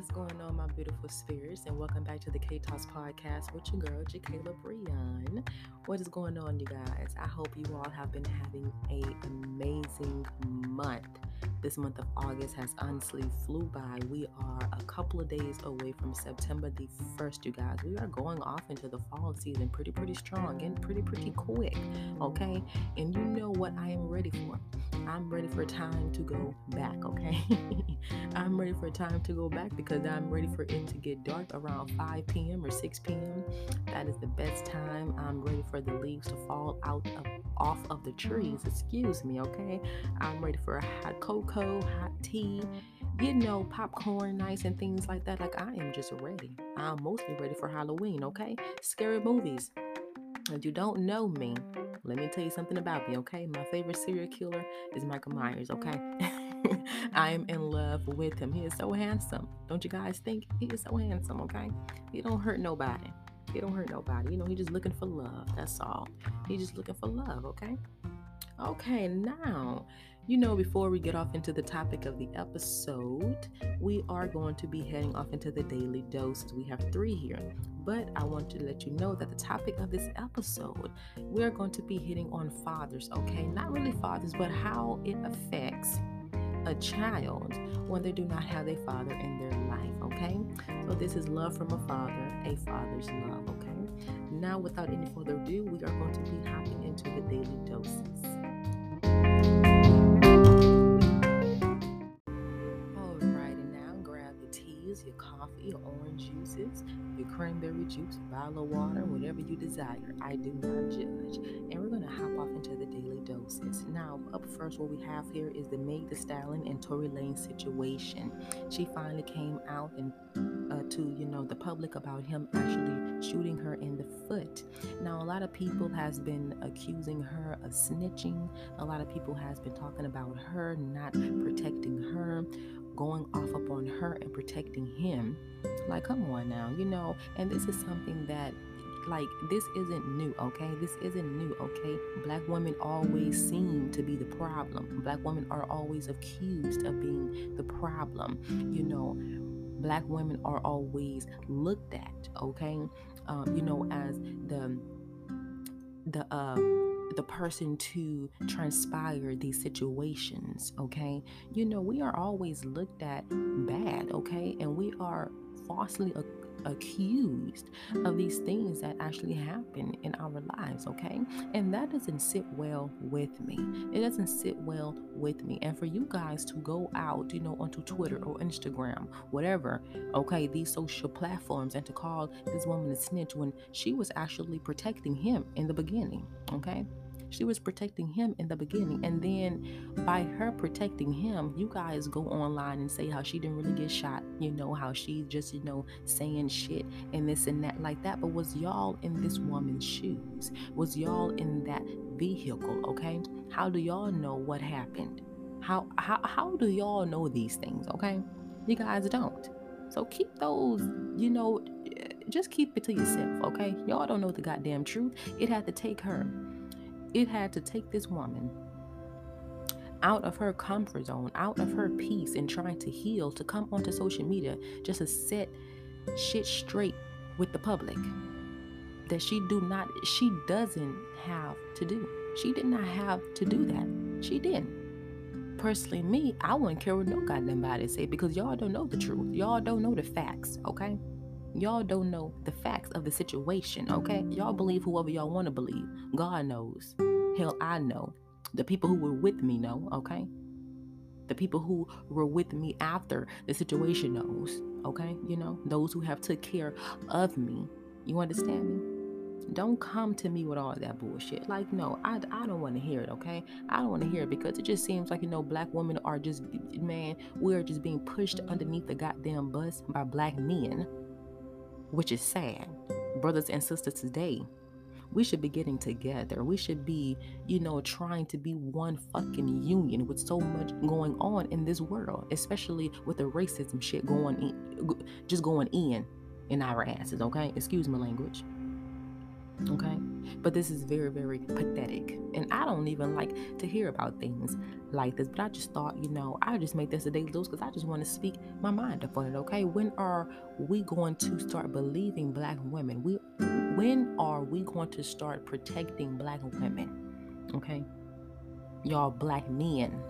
What's going on, my beautiful spirits? And welcome back to the Kay Talks podcast with your girl, Jakala Breon. What is going on, you guys? I hope you all have been having a amazing month. This month of August has honestly flew by. We are a couple of days away from September the 1st, you guys. We are going off into the fall season pretty, pretty strong and pretty, pretty quick, okay? And you know what I am ready for. I'm ready for time to go back, okay? I'm ready for time to go back because I'm ready for it to get dark around 5 p.m. or 6 p.m. That is the best time. I'm ready for the leaves to fall out of off of the trees. Excuse me, okay? I'm ready for a hot cocoa, hot tea, you know, popcorn nights and things like that. Like I am just ready. I'm mostly ready for Halloween, okay? Scary movies. If you don't know me, let me tell you something about me, okay? My favorite serial killer is Michael Myers, okay? I am in love with him. He is so handsome. Don't you guys think? He is so handsome, okay? He don't hurt nobody. He don't hurt nobody. You know, he just looking for love. That's all. He just looking for love, okay? Okay, now, you know, before we get off into the topic of the episode, we are going to be heading off into the daily doses. We have three here, but I want to let you know that the topic of this episode, we're going to be hitting on fathers, okay? Not really fathers, but how it affects a child when they do not have a father in their life, okay? So, this is love from a father, a father's love, okay? Now, without any further ado, we are going to be hopping into the daily doses. Cranberry juice, bottle of water, whatever you desire. I do not judge. And we're going to hop off into the daily doses. Now, up first, what we have here is the Meg the Stallion and Tory Lanez situation. She finally came out and uh, to you know the public about him actually shooting her in the foot. Now, a lot of people has been accusing her of snitching. A lot of people has been talking about her not protecting her going off upon her and protecting him. Like, come on now, you know, and this is something that like this isn't new okay? This isn't new okay? Black women always seem to be the problem. Black women are always accused of being the problem you know? Black women are always looked at okay? Um, you know as the the uh the person to transpire these situations okay? You know we are always looked at bad okay? And we are falsely accused of these things that actually happen in our lives, okay? And that doesn't sit well with me. It doesn't sit well with me. And for you guys to go out, you know, onto Twitter or Instagram, whatever, okay, these social platforms, and to call this woman a snitch when she was actually protecting him in the beginning, okay? She was protecting him in the beginning. And then by her protecting him, you guys go online and say how she didn't really get shot, you know, how she just, you know, saying shit and this and that like that. But was y'all in this woman's shoes? Was y'all in that vehicle, okay? How do y'all know what happened? How how how do y'all know these things, okay? You guys don't. So keep those, you know, just keep it to yourself, okay? Y'all don't know the goddamn truth. It had to take her it had to take this woman out of her comfort zone, out of her peace, and trying to heal to come onto social media just to set shit straight with the public that she do not she doesn't have to do. She did not have to do that. She didn't. Personally, me, I wouldn't care what no goddamn body say because y'all don't know the truth. Y'all don't know the facts, okay? Y'all don't know the facts of the situation, okay? Y'all believe whoever y'all want to believe. God knows. Hell, I know. The people who were with me know, okay? The people who were with me after the situation knows, okay? You know, those who have took care of me. You understand me? Don't come to me with all that bullshit. Like, no, I, I don't want to hear it, okay? I don't want to hear it because it just seems like, you know, black women are just, man, we're just being pushed underneath the goddamn bus by black men which is sad. Brothers and sisters today, we should be getting together. We should be, you know, trying to be one fucking union with so much going on in this world, especially with the racism shit going in, just going in in our asses, okay? Excuse my language. Okay? But this is very, very pathetic. And I don't even like to hear about things like this. But I just thought, you know, I just make this a daily dose because I just want to speak my mind up on it. Okay? When are we going to start believing black women? We when are we going to start protecting black women? Okay? Y'all black men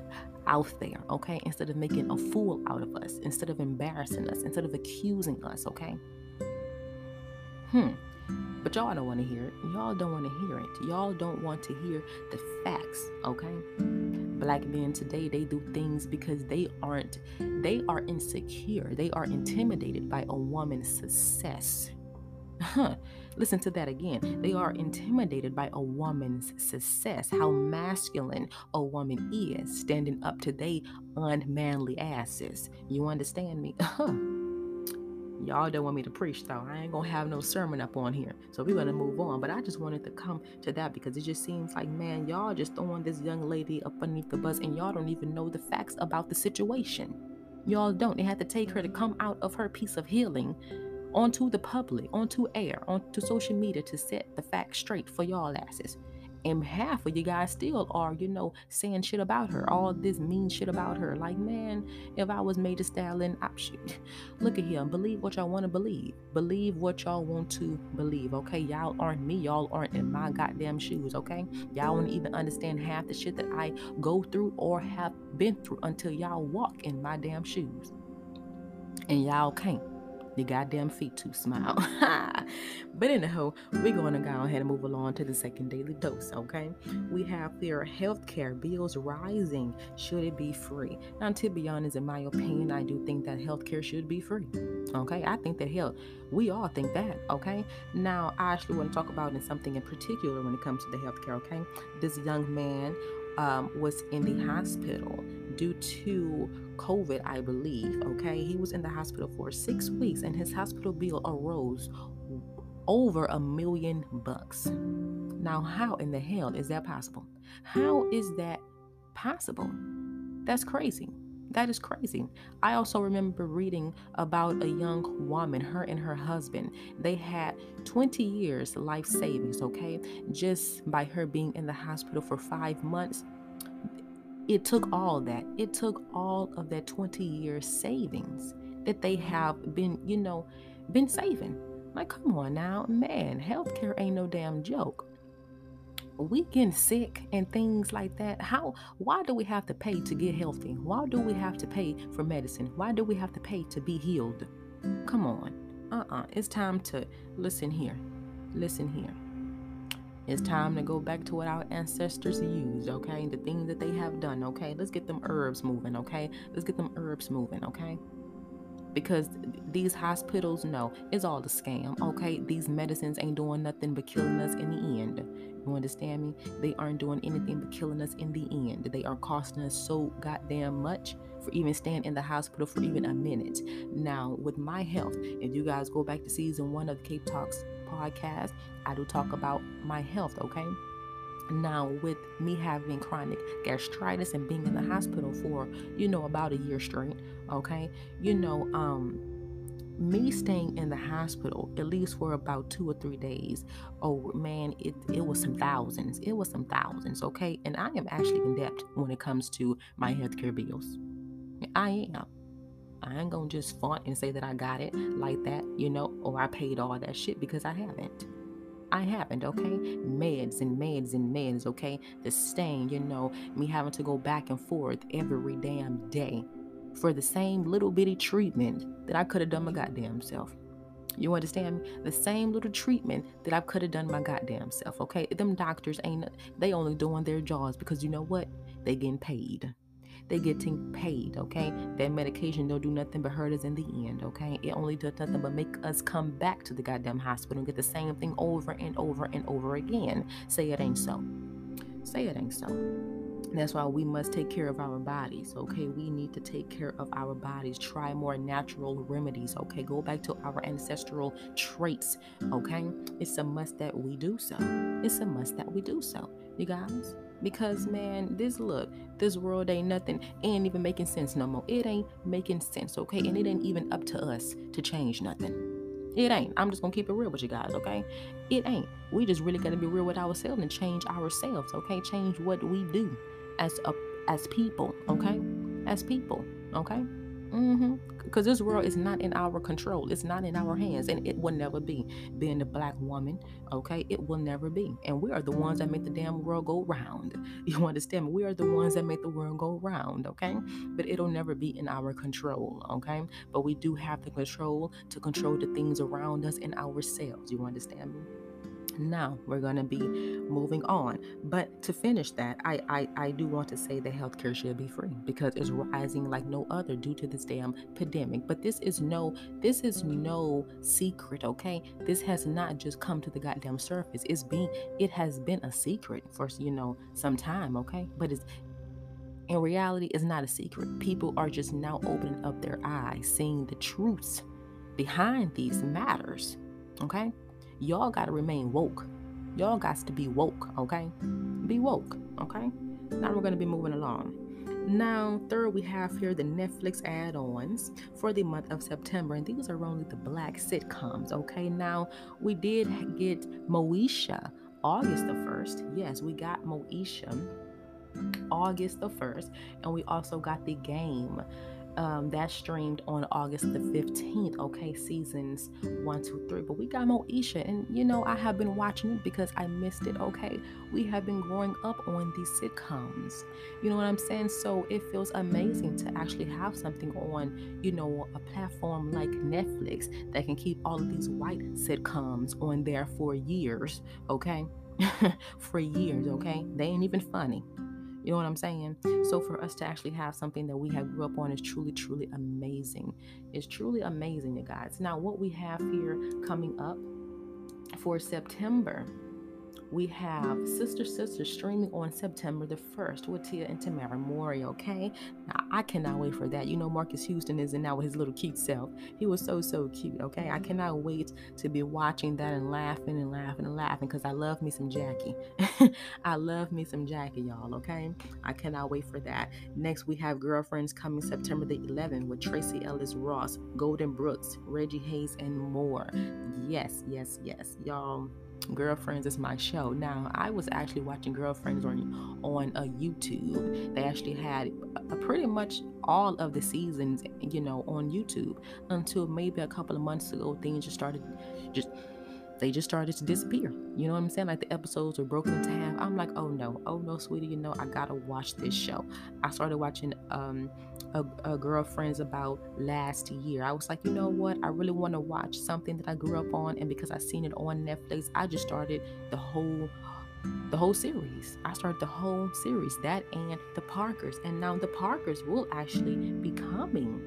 out there, okay? Instead of making a fool out of us, instead of embarrassing us, instead of accusing us, okay? Hmm. But y'all don't want to hear it. Y'all don't want to hear it. Y'all don't want to hear the facts, okay? Black men today, they do things because they aren't, they are insecure. They are intimidated by a woman's success. Huh. Listen to that again. They are intimidated by a woman's success, how masculine a woman is, standing up to they unmanly asses. You understand me? Y'all don't want me to preach, though. I ain't gonna have no sermon up on here. So we're gonna move on. But I just wanted to come to that because it just seems like, man, y'all just throwing this young lady up underneath the bus and y'all don't even know the facts about the situation. Y'all don't. They had to take her to come out of her piece of healing onto the public, onto air, onto social media to set the facts straight for y'all asses. And half of you guys still are, you know, saying shit about her, all this mean shit about her. Like, man, if I was Meg the Stallion, I shoot. Look at him. Believe what y'all want to believe. Believe what y'all want to believe. Okay, y'all aren't me. Y'all aren't in my goddamn shoes. Okay, y'all won't even understand half the shit that I go through or have been through until y'all walk in my damn shoes, and y'all can't your goddamn feet to smile. but anyhow, we're going to go ahead and move along to the second daily dose, okay? We have their healthcare bills rising. Should it be free? Now, to be honest, in my opinion, I do think that healthcare should be free. Okay, I think that health, we all think that. Okay, now I actually want to talk about in something in particular when it comes to the healthcare. Okay, this young man um, was in the hospital due to COVID, I believe. Okay, he was in the hospital for six weeks, and his hospital bill arose over a million bucks. Now, how in the hell is that possible? How is that possible? That's crazy. That is crazy. I also remember reading about a young woman, her and her husband. They had 20 years life savings, okay? Just by her being in the hospital for five months, it took all that. It took all of that 20 year savings that they have been, you know, been saving. Like, come on now, man, healthcare ain't no damn joke. We getting sick and things like that. How why do we have to pay to get healthy? Why do we have to pay for medicine? Why do we have to pay to be healed? Come on. Uh-uh. It's time to listen here. Listen here. It's time to go back to what our ancestors used, okay? The things that they have done, okay? Let's get them herbs moving, okay? Let's get them herbs moving, okay? Because these hospitals, no, it's all a scam, okay? These medicines ain't doing nothing but killing us in the end. You understand me? They aren't doing anything but killing us in the end. They are costing us so goddamn much for even staying in the hospital for even a minute. Now, with my health, if you guys go back to season one of Kay Talks podcast, I do talk about my health, okay? Now, with me having chronic gastritis and being in the hospital for, you know, about a year straight, okay? You know, um, me staying in the hospital at least for about two or three days oh man it, it was some thousands it was some thousands okay and i am actually in debt when it comes to my healthcare bills i am I ain't gonna just flaunt and say that I got it like that, you know, or I paid all that shit because I haven't. I haven't, okay? Meds and meds and meds, okay? The stain, you know, me having to go back and forth every damn day for the same little bitty treatment that I could have done my goddamn self. You understand me? The same little treatment that I could have done my goddamn self, okay? Them doctors ain't, they only doing their jobs because you know what? They getting paid they getting paid, okay? That medication don't do nothing but hurt us in the end, okay? It only does nothing but make us come back to the goddamn hospital and get the same thing over and over and over again. Say it ain't so. Say it ain't so. That's why we must take care of our bodies, okay? We need to take care of our bodies. Try more natural remedies, okay? Go back to our ancestral traits, okay? It's a must that we do so. It's a must that we do so, you guys. Because man, this look, this world ain't nothing, ain't even making sense no more. It ain't making sense, okay? And it ain't even up to us to change nothing. It ain't. I'm just gonna keep it real with you guys, okay? It ain't. We just really gotta be real with ourselves and change ourselves, okay? Change what we do as a as people, okay? As people, okay? Mm-hmm. Because this world is not in our control. It's not in our hands, and it will never be. Being a black woman, okay, it will never be. And we are the ones that make the damn world go round. You understand me? We are the ones that make the world go round, okay? But it'll never be in our control, okay? But we do have the control to control the things around us and ourselves. You understand me? Now we're going to be moving on. But to finish that, I, I, I do want to say that healthcare should be free because it's rising like no other due to this damn pandemic. But this is no this is no secret, okay? This has not just come to the goddamn surface. It's been it has been a secret for you know some time, okay? But it's in reality, it's not a secret. People are just now opening up their eyes, seeing the truths behind these matters. Okay? Y'all got to remain woke. Y'all got to be woke, okay? Be woke, okay? Now we're going to be moving along. Now, third, we have here the Netflix add ons for the month of September, and these are only the black sitcoms, okay? Now, we did get Moesha August the 1st. Yes, we got Moesha August the 1st, and we also got the game um, that streamed on August the 15th. Okay, seasons one, two, three. But we got Moesha, and you know, I have been watching it because I missed it. Okay, we have been growing up on these sitcoms. You know what I'm saying? So it feels amazing to actually have something on, you know, a platform like Netflix that can keep all of these white sitcoms on there for years. Okay. for years, okay? They ain't even funny. You know what I'm saying? So for us to actually have something that we have grew up on is truly, truly amazing. It's truly amazing, you guys. Now, what we have here coming up for September we have Sister Sister streaming on September the 1st with Tia and Tamara Mowry, okay? Now, I cannot wait for that. You know, Marques Houston is in now with his little cute self. He was so, so cute, okay? I mm-hmm. cannot wait to be watching that and laughing and laughing and laughing because I love me some Jackie. I love me some Jackie, y'all, okay? I cannot wait for that. Next, we have Girlfriends coming September the 11th with Tracee Ellis Ross, Golden Brooks, Reggie Hayes, and more. Yes, yes, yes, y'all. Girlfriends is my show. Now, I was actually watching Girlfriends on on a YouTube. They actually had a, a pretty much all of the seasons, you know, on YouTube until maybe a couple of months ago. Things just started just they just started to disappear. You know what I'm saying? Like the episodes were broken into half. I'm like, oh no, oh no, sweetie, you know, I gotta watch this show. I started watching um a, a girlfriend's about last year. I was like, you know what? I really want to watch something that I grew up on, and because I seen it on Netflix, I just started the whole the whole series. I started the whole series, that and the Parkers. And now the Parkers will actually be coming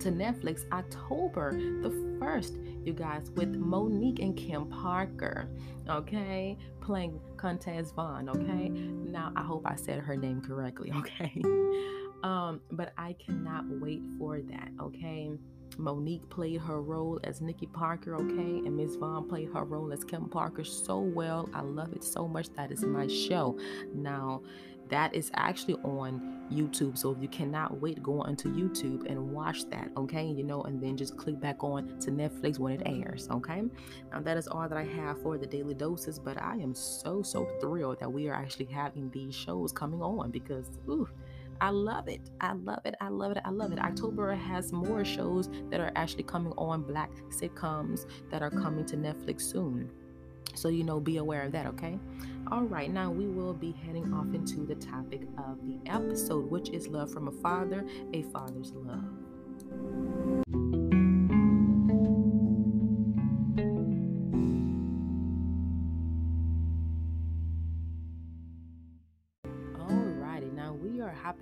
to Netflix October the 1st, you guys, with Mo'Nique and Kim Parker, okay, playing Countess Vaughn, okay. Now, I hope I said her name correctly, okay. Um, but I cannot wait for that, okay. Mo'Nique played her role as Nikki Parker, okay, and Miss Vaughn played her role as Kim Parker so well. I love it so much. That is my show. Now, that is actually on YouTube. So if you cannot wait, go onto YouTube and watch that, okay? You know, and then just click back on to Netflix when it airs, okay? Now that is all that I have for the daily doses, but I am so so thrilled that we are actually having these shows coming on because ooh I love it. I love it. I love it. I love it. October has more shows that are actually coming on black sitcoms that are coming to Netflix soon. So, you know, be aware of that, okay? All right, now we will be heading off into the topic of the episode, which is love from a father, a father's love.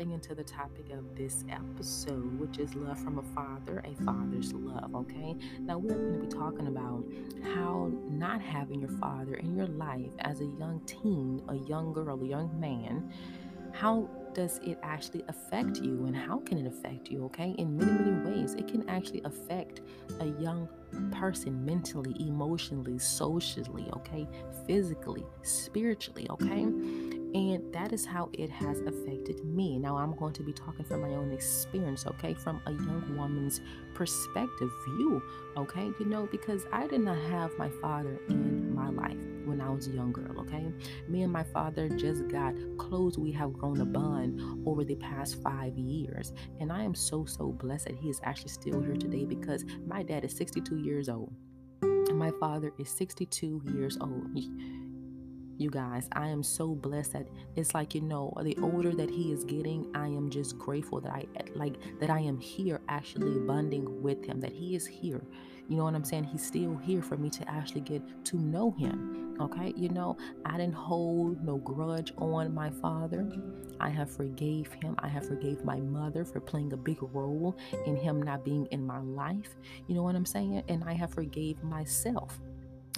Hopping into the topic of this episode, which is love from a father, a father's love. Okay, now we're going to be talking about how not having your father in your life as a young teen, a young girl, a young man, how does it actually affect you and how can it affect you okay? In many many ways it can actually affect a young person mentally emotionally socially okay? Physically spiritually okay And that is how it has affected me. Now, I'm going to be talking from my own experience, okay? From a young woman's perspective view, okay? You know, because I did not have my father in my life when I was a young girl, okay? Me and my father just got close. We have grown a bond over the past five years. And I am so, so blessed that he is actually still here today because my dad is 62 years old. My father is 62 years old you guys i am so blessed that it's like you know the older that he is getting i am just grateful that i like that i am here actually bonding with him that he is here. You know what i'm saying? He's still here for me to actually get to know him okay? You know i didn't hold no grudge on my father. I have forgave him. I have forgave my mother for playing a big role in him not being in my life. You know what i'm saying? And i have forgave myself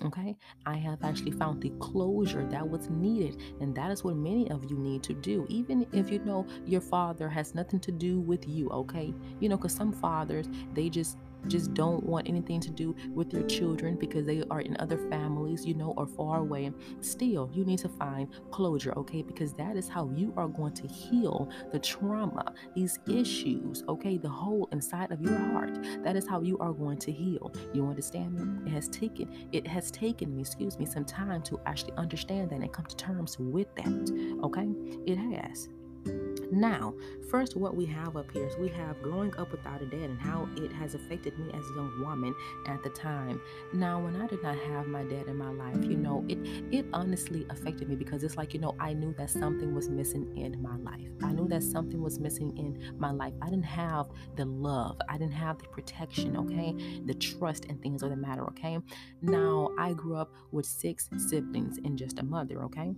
Okay, I have actually found the closure that was needed, and that is what many of you need to do, even if you know your father has nothing to do with you. Okay, you know, because some fathers they just just don't want anything to do with your children because they are in other families, you know, or far away, still, you need to find closure, okay? Because that is how you are going to heal the trauma, these issues, okay? The hole inside of your heart. That is how you are going to heal. You understand me? It has taken it has taken me, excuse me, some time to actually understand that and come to terms with that. Okay? It has. Now, first, what we have up here is we have growing up without a dad and how it has affected me as a young woman at the time. Now, when I did not have my dad in my life, you know, it it honestly affected me because it's like you know I knew that something was missing in my life. I knew that something was missing in my life. I didn't have the love. I didn't have the protection. Okay, the trust and things of the matter. Okay. Now, I grew up with six siblings and just a mother. Okay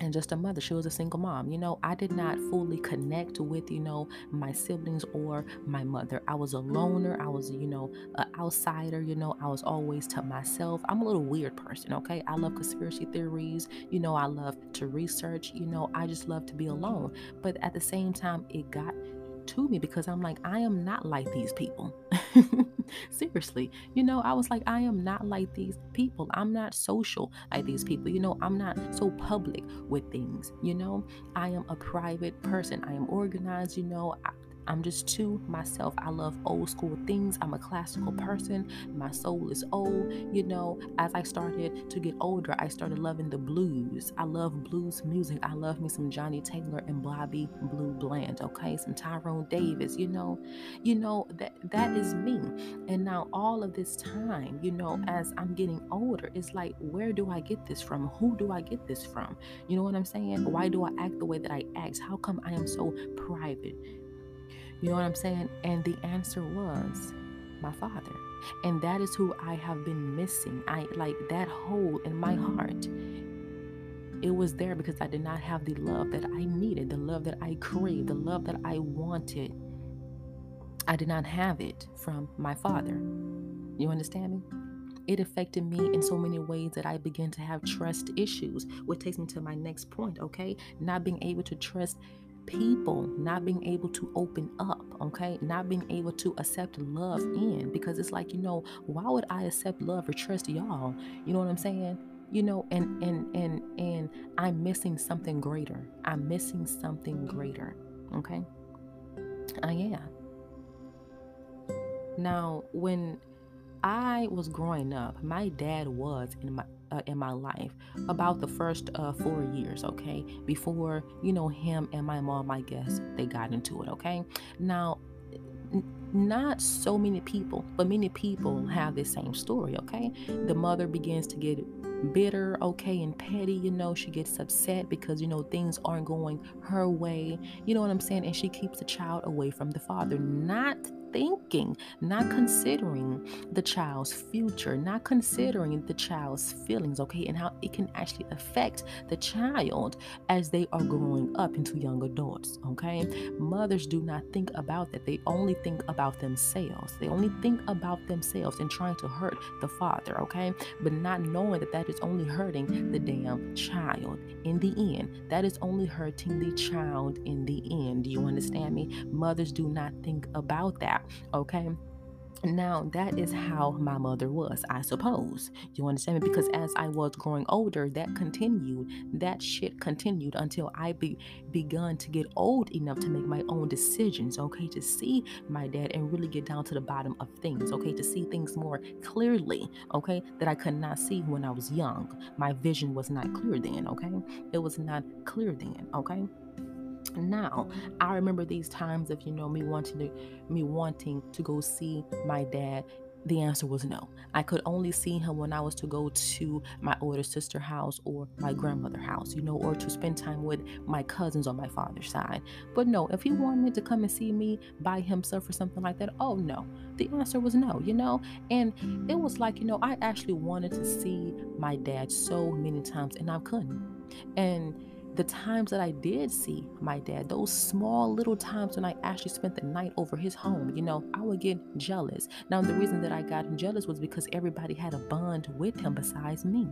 and just a mother. She was a single mom. You know, I did not fully connect with, you know, my siblings or my mother. I was a loner. I was, you know, an outsider. You know, I was always to myself. I'm a little weird person, okay? I love conspiracy theories. You know, I love to research. You know, I just love to be alone. But at the same time, it got to me because I'm like, I am not like these people. Seriously, you know, I was like, I am not like these people. I'm not social like these people. You know, I'm not so public with things. You know, I am a private person. I am organized. You know, I, I'm just to myself. I love old school things. I'm a classical person. My soul is old. You know, as I started to get older, I started loving the blues. I love blues music. I love me some Johnnie Taylor and Bobby Blue Bland, okay? Some Tyrone Davis, you know. You know, that that is me. And now all of this time, you know, as I'm getting older, it's like, where do I get this from? Who do I get this from? You know what I'm saying? Why do I act the way that I act? How come I am so private? You know what I'm saying? And the answer was my father. And that is who I have been missing. I like that hole in my heart. It was there because I did not have the love that I needed, the love that I craved, the love that I wanted. I did not have it from my father. You understand me? It affected me in so many ways that I began to have trust issues, which takes me to my next point, okay? Not being able to trust people not being able to open up, okay? Not being able to accept love in because it's like, you know, why would I accept love or trust y'all? You know what I'm saying? You know, and and and and I'm missing something greater. I'm missing something greater, okay? Uh, I am. Now, when I was growing up, my dad was in my uh, in my life about the first uh, four years, okay? Before, you know, him and my mom, I guess, they got into it, okay? Now, not so many people, but many people have this same story, okay? The mother begins to get bitter, okay, and petty, you know, she gets upset because, you know, things aren't going her way, you know what I'm saying? And she keeps the child away from the father, not thinking, not considering the child's future, not considering the child's feelings, okay, and how it can actually affect the child as they are growing up into young adults, okay? Mothers do not think about that. They only think about themselves. They only think about themselves and trying to hurt the father, okay? But not knowing that that is only hurting the damn child in the end. That is only hurting the child in the end. Do you understand me? Mothers do not think about that okay? now, that is how my mother was, I suppose. You understand me? Because as I was growing older, that continued. That shit continued until I be, begun to get old enough to make my own decisions, okay? To see my dad and really get down to the bottom of things, okay? To see things more clearly, okay? That I could not see when I was young. My vision was not clear then, okay? It was not clear then, okay? Now i remember these times of you know me wanting to me wanting to go see my dad the answer was no. I could only see him when I was to go to my older sister house or my grandmother house, you know, or to spend time with my cousins on my father's side. But no, if he wanted to come and see me by himself or something like that, oh no. The answer was no, you know? And it was like, you know, I actually wanted to see my dad so many times and I couldn't. And the times that I did see my dad, those small little times when I actually spent the night over his home, you know, I would get jealous. Now, the reason that I got jealous was because everybody had a bond with him besides me.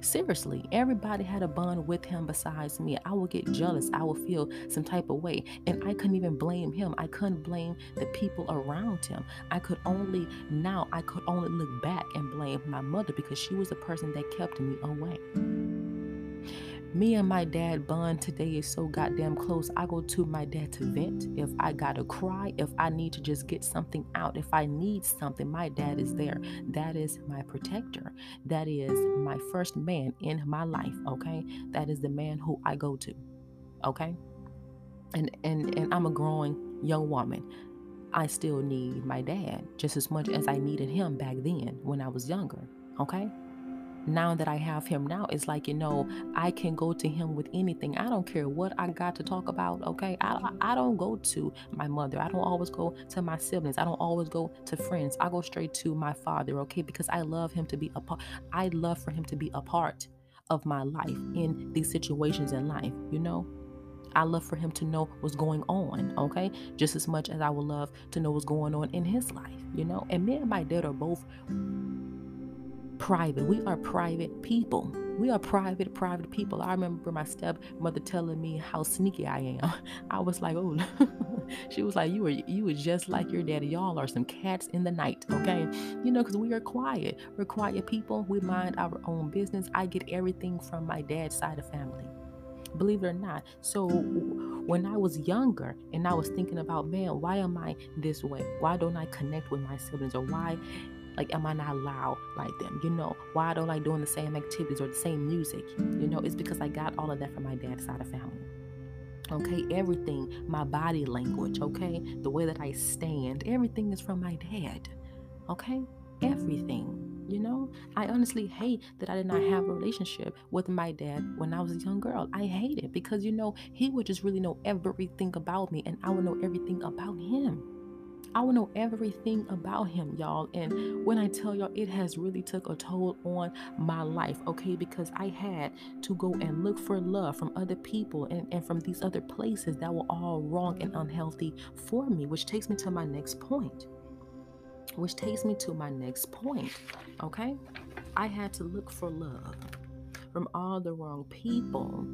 Seriously, everybody had a bond with him besides me. I would get jealous. I would feel some type of way. And I couldn't even blame him. I couldn't blame the people around him. I could only, now, I could only look back and blame my mother because she was the person that kept me away me and my dad bond today is so goddamn close. I go to my dad to vent. If I gotta cry, if I need to just get something out, if I need something, my dad is there. That is my protector. That is my first man in my life. Okay. That is the man who I go to. Okay. And and and I'm a growing young woman. I still need my dad just as much as I needed him back then when I was younger. Okay now that I have him now, it's like, you know, I can go to him with anything. I don't care what I got to talk about, okay? I, I don't go to my mother. I don't always go to my siblings. I don't always go to friends. I go straight to my father, okay? Because I love him to be a part. I love for him to be a part of my life in these situations in life, you know? I love for him to know what's going on, okay? Just as much as I would love to know what's going on in his life, you know? And me and my dad are both private. We are private people. We are private, private people. I remember my stepmother telling me how sneaky I am. I was like, oh, she was like, you were you were just like your daddy. Y'all are some cats in the night, okay? You know, because we are quiet. We're quiet people. We mind our own business. I get everything from my dad's side of family. Believe it or not. So when I was younger and I was thinking about, man, why am I this way? Why don't I connect with my siblings? Or why like, am I not loud like them? You know, why I don't like doing the same activities or the same music? You know, it's because I got all of that from my dad's side of family. Okay, everything, my body language, okay, the way that I stand, everything is from my dad. Okay, everything. You know, I honestly hate that I did not have a relationship with my dad when I was a young girl. I hate it because, you know, he would just really know everything about me and I would know everything about him. I will know everything about him, y'all. And when I tell y'all, it has really took a toll on my life, okay? Because I had to go and look for love from other people and, and from these other places that were all wrong and unhealthy for me, which takes me to my next point. Which takes me to my next point, okay? I had to look for love from all the wrong people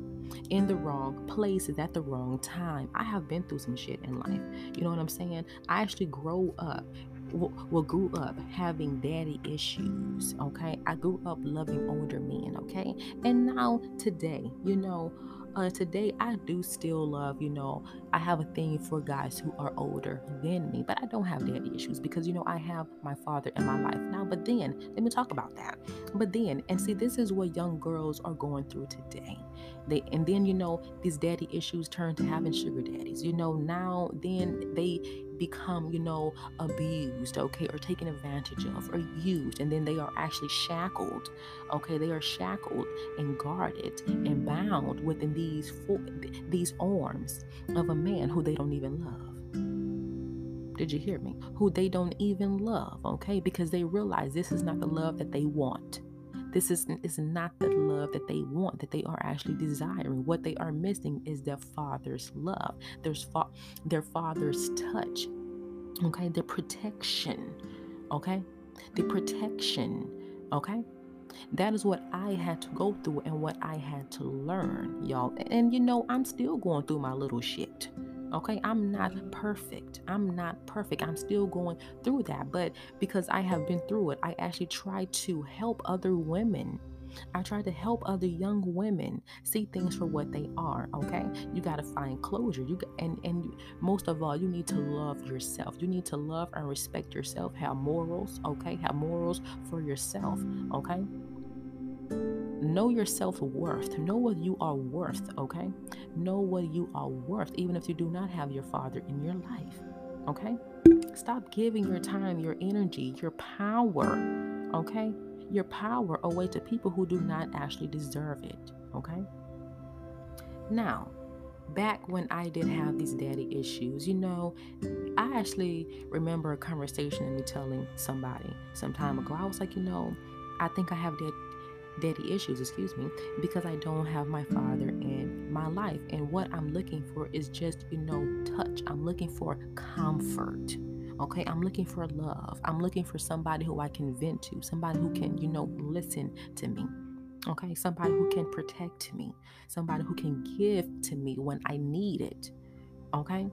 in the wrong places at the wrong time. I have been through some shit in life. You know what I'm saying? I actually grow up well, grew up having daddy issues, okay? I grew up loving older men, okay? And now today, you know, uh, today I do still love, you know, I have a thing for guys who are older than me, but I don't have daddy issues because, you know, I have my father in my life now. But then, let me talk about that. But then, and see, this is what young girls are going through today. They, and then, you know, these daddy issues turn to having sugar daddies. You know, now, then they become, you know, abused, okay, or taken advantage of or used, and then they are actually shackled, okay, they are shackled and guarded and bound within these these arms of a man who they don't even love. Did you hear me? Who they don't even love, okay, because they realize this is not the love that they want. This is, is not the love that they want, that they are actually desiring. What they are missing is their father's love, their, fa- their father's touch, okay, the protection, okay, the protection, okay. That is what I had to go through and what I had to learn, y'all. And you know, I'm still going through my little shit Okay, I'm not perfect. I'm not perfect. I'm still going through that. But because I have been through it, I actually try to help other women. I try to help other young women see things for what they are. Okay, you got to find closure. You and and most of all, you need to love yourself. You need to love and respect yourself. Have morals. Okay, have morals for yourself. Okay know your self worth. Know what you are worth, okay? Know what you are worth, even if you do not have your father in your life, okay? Stop giving your time, your energy, your power, okay? Your power away to people who do not actually deserve it, okay? Now, back when I did have these daddy issues, you know, I actually remember a conversation and me telling somebody some time ago. I was like, you know, I think I have dad- daddy issues, excuse me, because I don't have my father in my life. And what I'm looking for is just, you know, touch. I'm looking for comfort. Okay, I'm looking for love. I'm looking for somebody who I can vent to, somebody who can, you know, listen to me. Okay, somebody who can protect me, somebody who can give to me when I need it. Okay,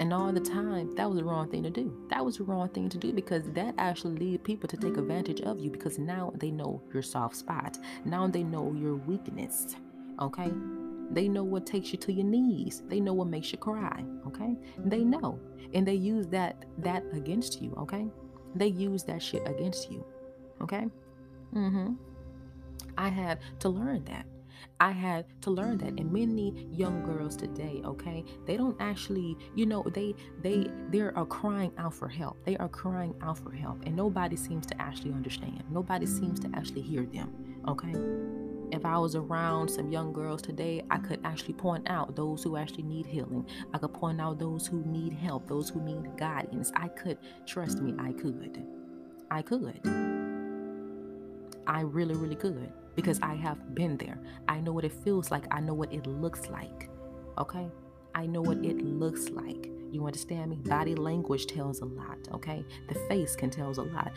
and all the time, that was the wrong thing to do. That was the wrong thing to do because that actually lead people to take advantage of you because now they know your soft spot. Now they know your weakness. Okay? They know what takes you to your knees. They know what makes you cry. Okay? They know. And they use that that against you. Okay? They use that shit against you. Okay? Mm-hmm. I had to learn that. I had to learn that. And many young girls today, okay, they don't actually, you know, they they they are uh, crying out for help. They are crying out for help, and nobody seems to actually understand. Nobody seems to actually hear them. Okay. If I was around some young girls today, I could actually point out those who actually need healing. I could point out those who need help, those who need guidance. I could, trust me, I could. I could. I really, really could because I have been there. I know what it feels like. I know what it looks like. Okay? I know what it looks like. You understand me? Body language tells a lot, okay? The face can tells a lot.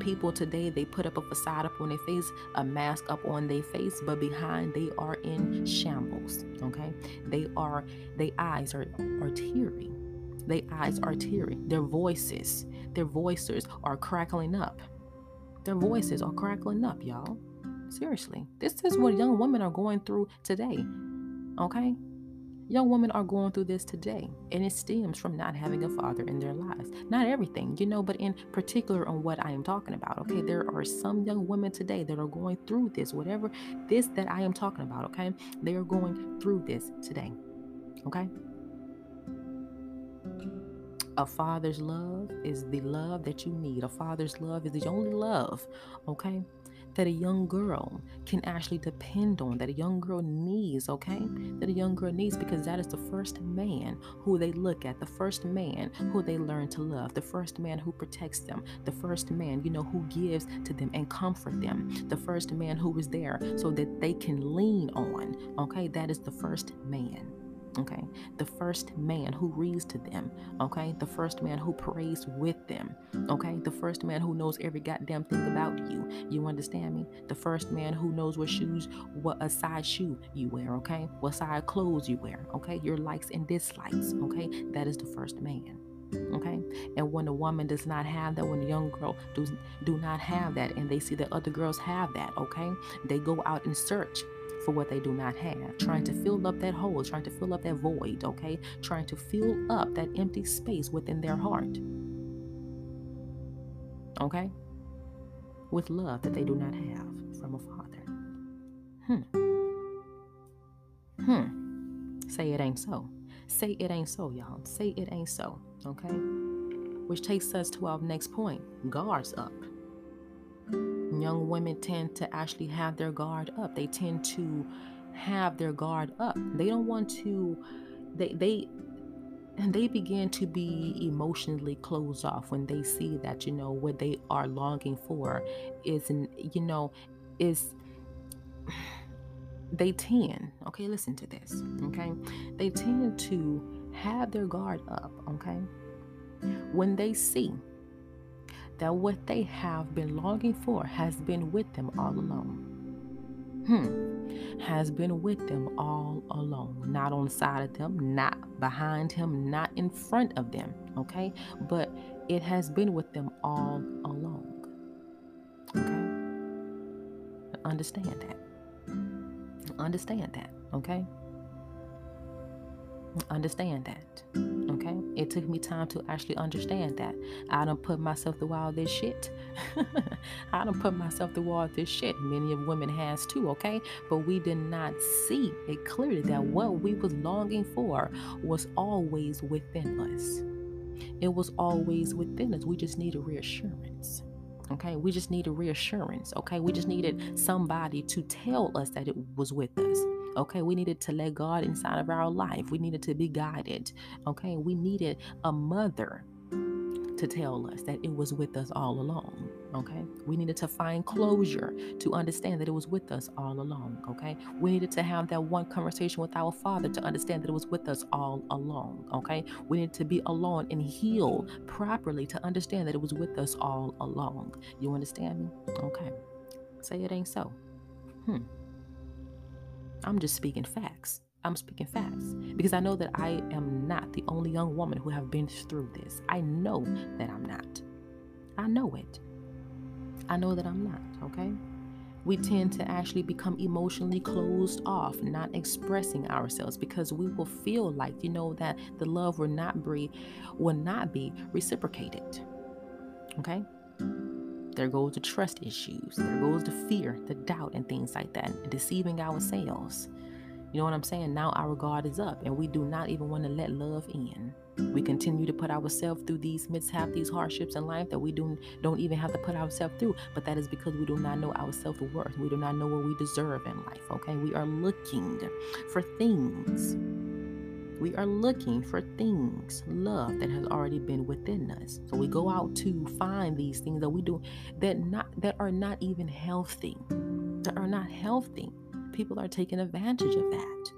People today they put up a facade up on their face, a mask up on their face, but behind they are in shambles, okay? They are their eyes are are teary. Their eyes are teary. Their voices, their voices are crackling up. Their voices are crackling up, y'all. Seriously, this is what young women are going through today. Okay? Young women are going through this today, and it stems from not having a father in their lives. Not everything, you know, but in particular on what I am talking about. Okay, there are some young women today that are going through this, whatever this that I am talking about. Okay, they are going through this today. Okay, a father's love is the love that you need. A father's love is the only love, okay? That a young girl can actually depend on, that a young girl needs, okay? That a young girl needs because that is the first man who they look at, the first man who they learn to love, the first man who protects them, the first man, you know, who gives to them and comfort them, the first man who is there so that they can lean on, okay? That is the first man okay? The first man who reads to them okay? The first man who prays with them okay? The first man who knows every goddamn thing about you. You understand me? The first man who knows what shoes what a size shoe you wear okay? What size clothes you wear okay? Your likes and dislikes okay? That is the first man okay? And when a woman does not have that when a young girl does do not have that and they see that other girls have that okay? They go out and search for what they do not have, trying to fill up that hole, trying to fill up that void, okay? Trying to fill up that empty space within their heart, okay? With love that they do not have from a father. Hmm. Hmm. Say it ain't so. Say it ain't so, y'all. Say it ain't so, okay? Which takes us to our next point guards up young women tend to actually have their guard up. They tend to have their guard up. They don't want to they they and they begin to be emotionally closed off when they see that you know what they are longing for is you know is they tend okay listen to this okay they tend to have their guard up okay when they see that what they have been longing for has been with them all along. hmm, has been with them all along. Not on the side of them, not behind him, not in front of them, okay? But it has been with them all along. Okay? Understand that. Understand that, okay? Understand that. Okay? It took me time to actually understand that. I don't put myself through all this shit. I don't put myself through all this shit. Many of women has too, okay? But we did not see it clearly that what we was longing for was always within us. It was always within us. We just needed reassurance. Okay, we just needed reassurance. Okay, we just needed somebody to tell us that it was with us. Okay, we needed to let God inside of our life. We needed to be guided. Okay, we needed a mother to tell us that it was with us all along. Okay, we needed to find closure to understand that it was with us all along. Okay, we needed to have that one conversation with our Father to understand that it was with us all along. Okay, we needed to be alone and heal properly to understand that it was with us all along. You understand me? Okay, say it ain't so. Hmm. I'm just speaking facts. I'm speaking facts because I know that I am not the only young woman who have been through this. I know that I'm not. I know it. I know that I'm not, okay? We tend to actually become emotionally closed off, not expressing ourselves because we will feel like, you know, that the love will not be will not be reciprocated. Okay? There goes the trust issues. There goes the fear, the doubt, and things like that, deceiving ourselves. You know what I'm saying? Now our guard is up, and we do not even want to let love in. We continue to put ourselves through these mishaps, these hardships in life that we do, don't even have to put ourselves through. But that is because we do not know our self worth. We do not know what we deserve in life. Okay? We are looking for things. We are looking for things, love that has already been within us. So we go out to find these things that we do that not that are not even healthy. That are not healthy. People are taking advantage of that.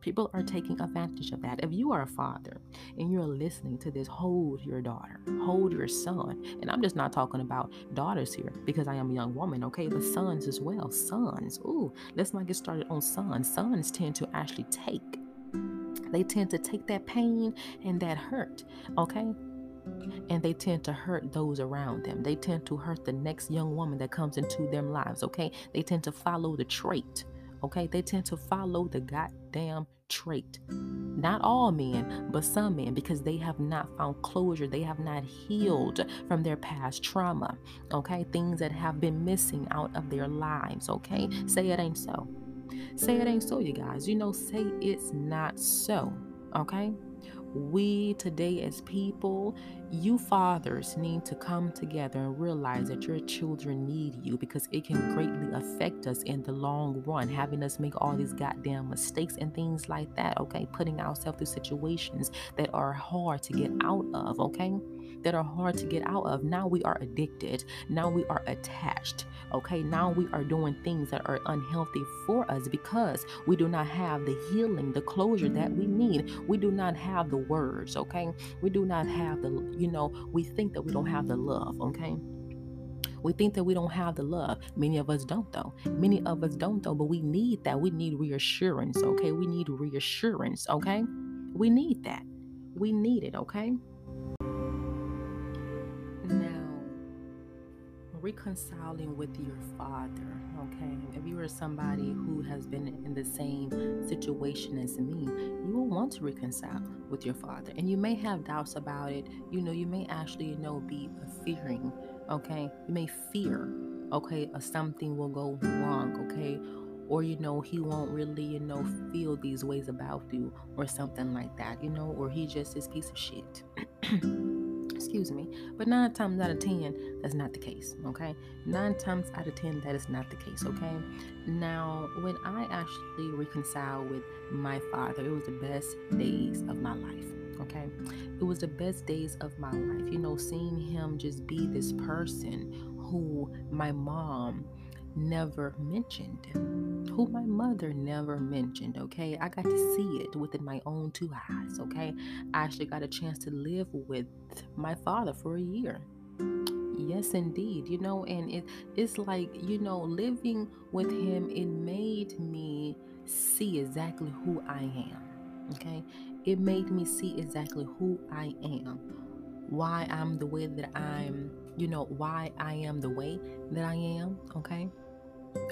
People are taking advantage of that. If you are a father and you're listening to this, hold your daughter, hold your son. And I'm just not talking about daughters here because I am a young woman, okay? But sons as well. Sons. Ooh, let's not get started on sons. Sons tend to actually take, they tend to take that pain and that hurt, okay? and they tend to hurt those around them. They tend to hurt the next young woman that comes into their lives, okay? They tend to follow the trait Okay, they tend to follow the goddamn trait. Not all men, but some men, because they have not found closure. They have not healed from their past trauma. Okay, things that have been missing out of their lives. Okay, say it ain't so. Say it ain't so, you guys. You know, say it's not so. Okay, we today, as people, you fathers need to come together and realize that your children need you because it can greatly affect us in the long run, having us make all these goddamn mistakes and things like that, okay? Putting ourselves through situations that are hard to get out of, okay? That are hard to get out of. Now we are addicted. Now we are attached. Okay, now we are doing things that are unhealthy for us because we do not have the healing, the closure that we need. We do not have the words, okay? We do not have the, you know, we think that we don't have the love, okay? We think that we don't have the love. Many of us don't, though. Many of us don't, though, but we need that. We need reassurance, okay? We need reassurance, okay? We need that. We need it, okay? Reconciling with your father, okay? If you are somebody mm-hmm. who has been in the same situation as me, you will want to reconcile with your father. And you may have doubts about it. You know, you may actually, you know, be fearing, okay? You may fear, okay, something will go wrong, okay? Or, you know, he won't really, you know, feel these ways about you or something like that, you know, or he just is piece of shit. excuse me. But nine times out of ten, that's not the case. Okay, nine times out of ten, that is not the case. Okay. Now, when I actually reconciled with my father, it was the best days of my life. Okay, it was the best days of my life. You know, seeing him just be this person who my mom never mentioned, who my mother never mentioned. Okay, I got to see it within my own two eyes. Okay, I actually got a chance to live with my father for a year. Yes, indeed. You know, and it it's like, you know, living with him, it made me see exactly who I am. Okay? It made me see exactly who I am. Why I'm the way that I'm, you know, why I am the way that I am, okay?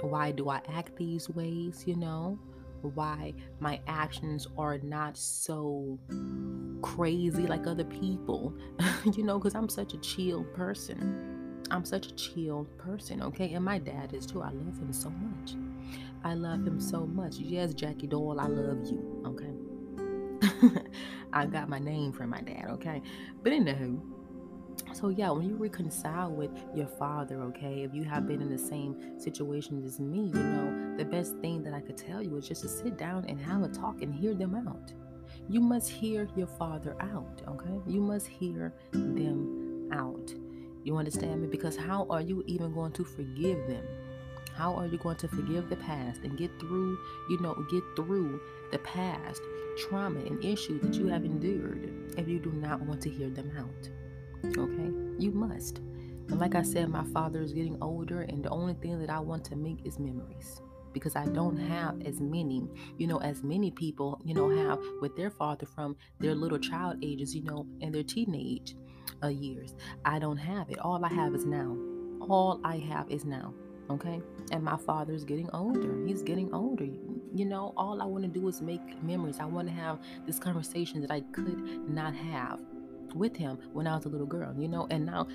Why do I act these ways, you know? Why my actions are not so crazy like other people, you know, because I'm such a chill person. I'm such a chill person, okay? And my dad is too. I love him so much. I love him so much. Yes, Jackie Doyle, I love you, okay? I got my name from my dad, okay? But anywho, so yeah, when you reconcile with your father, okay, if you have been in the same situation as me, you know, the best thing that I could tell you is just to sit down and have a talk and hear them out. You must hear your father out, okay? You must hear them out. You understand me? Because how are you even going to forgive them? How are you going to forgive the past and get through, you know, get through the past trauma and issues that you have endured if you do not want to hear them out? Okay? You must. And like I said, my father is getting older, and the only thing that I want to make is memories because I don't have as many, you know, as many people, you know, have with their father from their little child ages, you know, and their teenage uh, years. I don't have it. All I have is now. All I have is now. Okay. And my father is getting older. He's getting older. You know, all I want to do is make memories. I want to have this conversation that I could not have with him when I was a little girl, you know, and now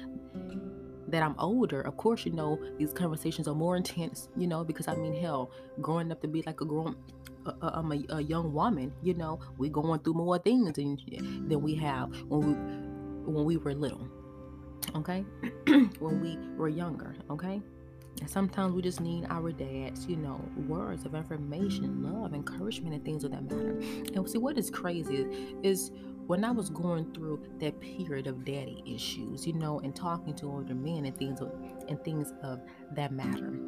that I'm older, of course, you know, these conversations are more intense, you know, because I mean, hell, growing up to be like a grown, uh, I'm a, a, young woman, you know, we're going through more things than, than we have when we when we were little, okay, when we were younger, okay. And sometimes we just need our dads, you know, words of information, love, encouragement, and things of that matter. And see, what is crazy is, is when I was going through that period of daddy issues, you know, and talking to older men and things and things of that matter,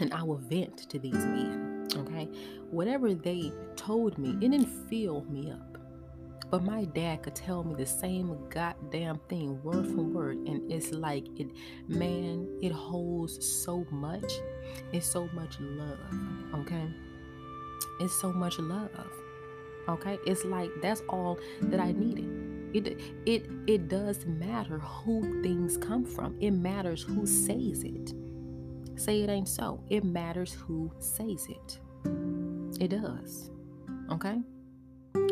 and I would vent to these men, okay? Whatever they told me, it didn't fill me up. But my dad could tell me the same goddamn thing, word for word, and it's like it, man, it holds so much. It's so much love, okay? It's so much love. Okay? It's like that's all that I needed. It it it does matter who things come from. It matters who says it. Say it ain't so. It matters who says it. It does. Okay?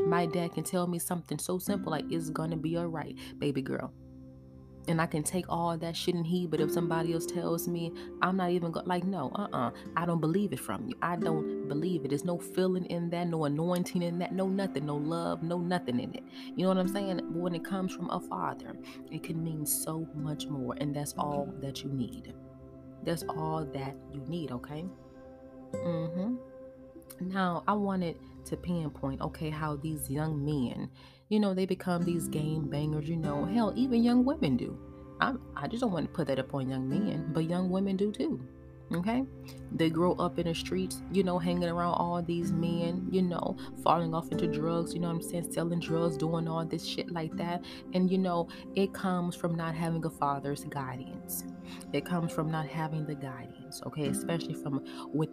My dad can tell me something so simple like it's gonna be alright, baby girl and I can take all that shit and heed. But if somebody else tells me, I'm not even like, no, uh uh-uh, uh, I don't believe it from you. I don't believe it. There's no feeling in that, no anointing in that, no nothing, no love, no nothing in it. You know what I'm saying? But when it comes from a father, it can mean so much more, and that's all that you need. That's all that you need, okay? Mm hmm. Now, I wanted to pinpoint, okay, how these young men you know, they become these game bangers, you know. Hell, even young women do. I, I just don't want to put that upon young men, but young women do too. Okay? They grow up in the streets, you know, hanging around all these men, you know, falling off into drugs, you know what I'm saying? Selling drugs, doing all this shit like that. And, you know, it comes from not having a father's guidance. It comes from not having the guidance, okay? Especially from with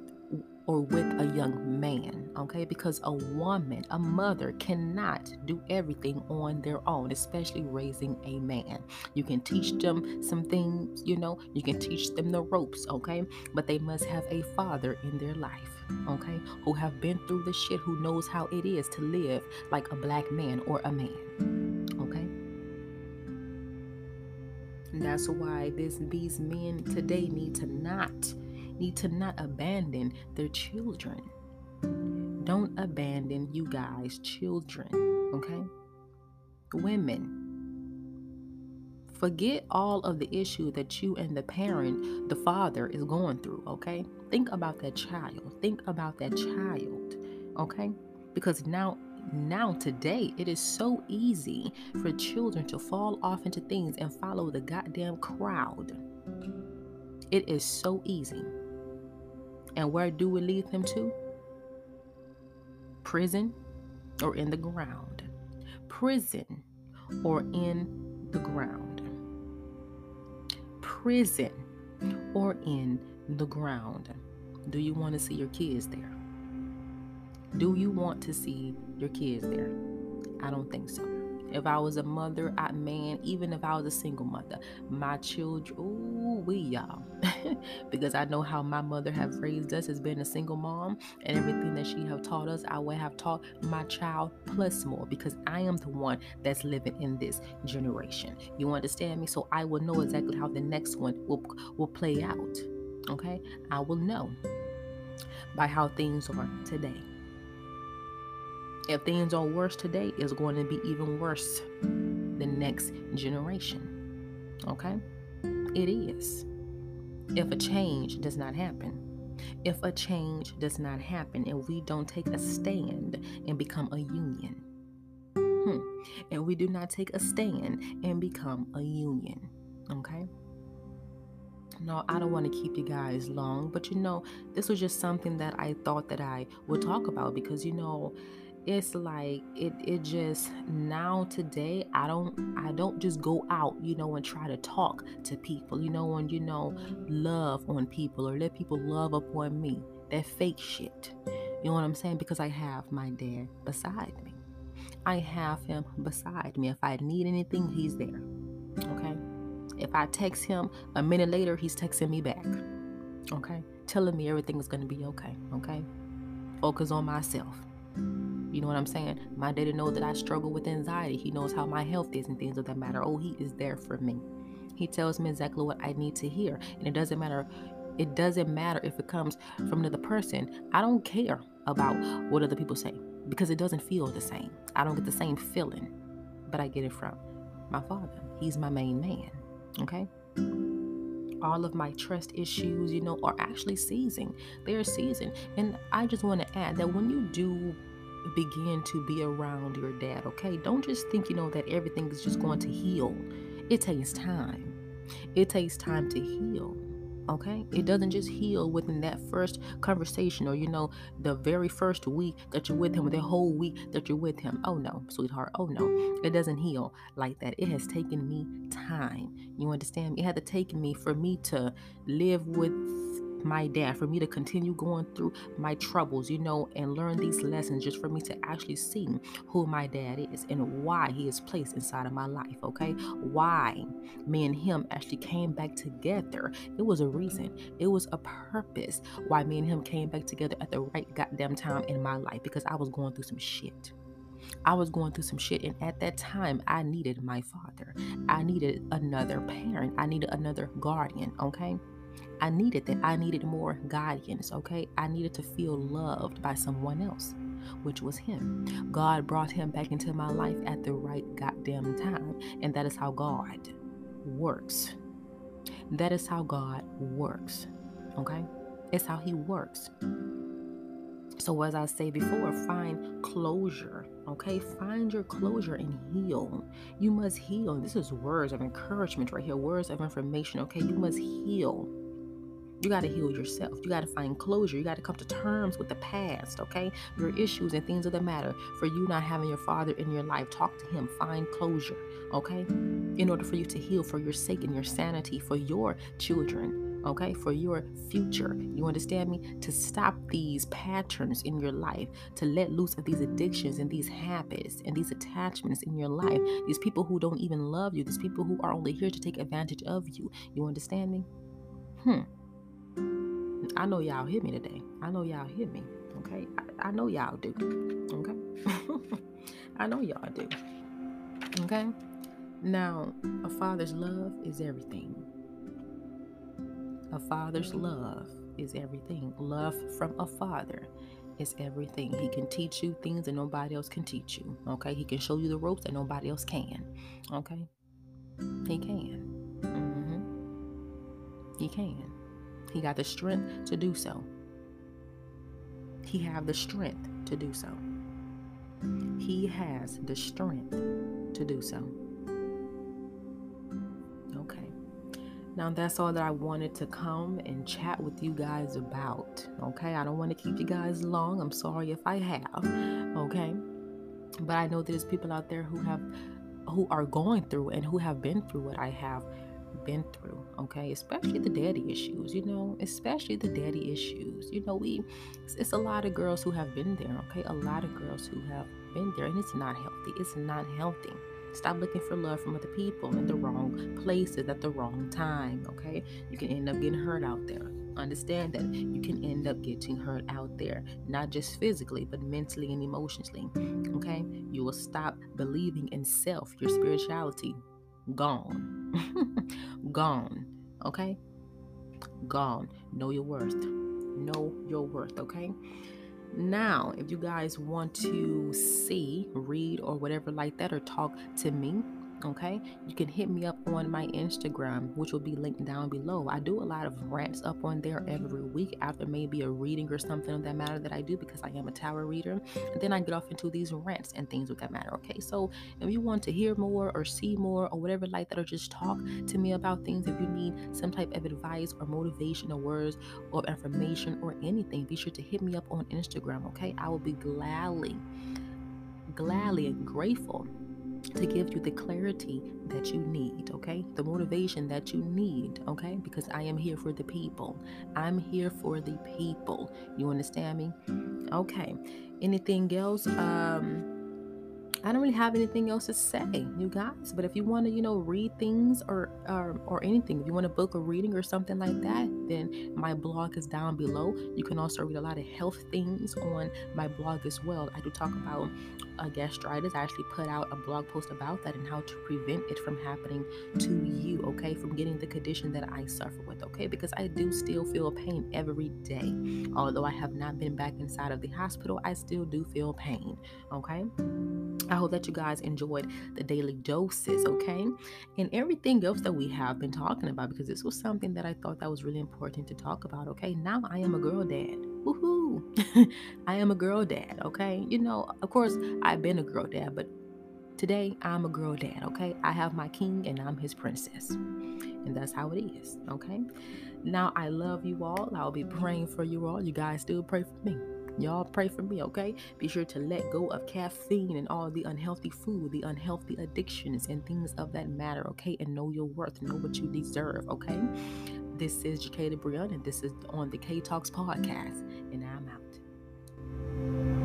or with a young man, okay? Because a woman, a mother, cannot do everything on their own, especially raising a man. You can teach them some things, you know, you can teach them the ropes, okay? But they must have a father in their life, okay? Who have been through the shit, who knows how it is to live like a black man or a man, okay? And that's why this, these men today need to not need to not abandon their children. Don't abandon you guys' children, okay? Women, forget all of the issue that you and the parent, the father, is going through, okay? Think about that child. Think about that child, okay? Because now now today it is so easy for children to fall off into things and follow the goddamn crowd it is so easy and where do we lead them to? Prison or in the ground. Prison or in the ground. prison or in the ground. Do you want to see your kids there? Do you want to see your kids there? I don't think so. If I was a mother, I man, even if I was a single mother, my children, ooh, we y'all, because I know how my mother have raised us as being a single mom, and everything that she have taught us, I would have taught my child plus more, because I am the one that's living in this generation. You understand me? So I will know exactly how the next one will will play out. Okay, I will know by how things are today. If things are worse today, it's going to be even worse the next generation. Okay? It is. If a change does not happen, if a change does not happen and we don't take a stand and become a union, hmm, and we do not take a stand and become a union, okay? No, I don't want to keep you guys long, but you know, this was just something that I thought that I would talk about because you know, it's like it it just now today i don't i don't just go out you know and try to talk to people you know and you know love on people or let people love upon me. That fake shit. You know what i'm saying? Because i have my dad beside me. I have him beside me. If i need anything he's there okay? If i text him a minute later he's texting me back okay? Telling me everything is going to be okay okay? Focus on myself you know what I'm saying? My daddy knows that I struggle with anxiety. He knows how my health is and things of that matter. Oh, he is there for me. He tells me exactly what I need to hear. And it doesn't matter it doesn't matter if it comes from another person. I don't care about what other people say because it doesn't feel the same. I don't get the same feeling, but I get it from my father. He's my main man. Okay? all of my trust issues, you know, are actually seizing. They're seizing. And I just want to add that when you do begin to be around your dad, okay? Don't just think, you know, that everything is just going to heal. It takes time. It takes time to heal. Okay? It doesn't just heal within that first conversation or, you know, the very first week that you're with him or the whole week that you're with him. Oh no, sweetheart. Oh no. It doesn't heal like that. It has taken me time. You understand? It had to take me for me to live with my dad, for me to continue going through my troubles, you know, and learn these lessons just for me to actually see who my dad is and why he is placed inside of my life, okay? Why me and him actually came back together. It was a reason, it was a purpose why me and him came back together at the right goddamn time in my life because I was going through some shit. I was going through some shit, and at that time, I needed my father. I needed another parent. I needed another guardian, okay? I needed that. I needed more guidance, okay? I needed to feel loved by someone else, which was him. God brought him back into my life at the right goddamn time. And that is how God works. That is how God works, okay? It's how he works. So, as I say before, find closure. Okay, find your closure and heal. You must heal. This is words of encouragement right here, words of information. Okay, you must heal. You got to heal yourself. You got to find closure. You got to come to terms with the past, okay? Your issues and things of the matter. For you not having your father in your life, talk to him. Find closure, okay? In order for you to heal for your sake and your sanity, for your children, okay? For your future. You understand me? To stop these patterns in your life, to let loose of these addictions and these habits and these attachments in your life. These people who don't even love you, these people who are only here to take advantage of you. You understand me? Hmm. I know y'all hear me today. I know y'all hear me. Okay. I, I know y'all do. Okay. I know y'all do. Okay. Now, a father's love is everything. A father's love is everything. Love from a father is everything. He can teach you things that nobody else can teach you. Okay. He can show you the ropes that nobody else can. Okay. He can. Mm-hmm. He can. He got the strength to do so. He have the strength to do so. He has the strength to do so. Okay. Now that's all that I wanted to come and chat with you guys about. Okay. I don't want to keep you guys long. I'm sorry if I have. Okay. But I know there's people out there who have who are going through and who have been through what I have been through, okay? Especially the daddy issues, you know, especially the daddy issues. You know, we it's a lot of girls who have been there, okay? A lot of girls who have been there and it's not healthy. It's not healthy. Stop looking for love from other people in the wrong places at the wrong time, okay? You can end up getting hurt out there. Understand that you can end up getting hurt out there, not just physically, but mentally and emotionally, okay? You will stop believing in self, your spirituality. Gone. Gone, okay? Gone. Know your worth. Know your worth, okay? Now, if you guys want to see, read, or whatever like that, or talk to me, okay? You can hit me up on my instagram which will be linked down below. I do a lot of rants up on there every week after maybe a reading or something of that matter that i do because i am a tarot reader. And then i get off into these rants and things with that matter okay? So if you want to hear more or see more or whatever like that or just talk to me about things if you need some type of advice or motivation or words or information or anything be sure to hit me up on instagram okay? I will be gladly gladly and grateful to give you the clarity that you need, okay? The motivation that you need, okay? Because I am here for the people. I'm here for the people. You understand me? Okay. Anything else? Um I don't really have anything else to say, you guys. But if you want to, you know, read things or, or or anything, if you want to book a reading or something like that, then my blog is down below. You can also read a lot of health things on my blog as well. I do talk about uh, gastritis. I actually put out a blog post about that and how to prevent it from happening to you. Okay, from getting the condition that I suffer with. Okay, because I do still feel pain every day. Although I have not been back inside of the hospital, I still do feel pain. Okay. I hope that you guys enjoyed the daily doses, okay? And everything else that we have been talking about because this was something that I thought that was really important to talk about, okay? Now I am a girl dad. Woohoo! I am a girl dad, okay? You know, of course, I've been a girl dad, but today I'm a girl dad, okay? I have my king and I'm his princess. And that's how it is, okay? Now I love you all. I'll be praying for you all. You guys still pray for me. Y'all pray for me, okay? Be sure to let go of caffeine and all the unhealthy food, the unhealthy addictions, and things of that matter, okay? And know your worth, know what you deserve, okay? This is Jakala Breon, and this is on the Kay Talks podcast, and I'm out.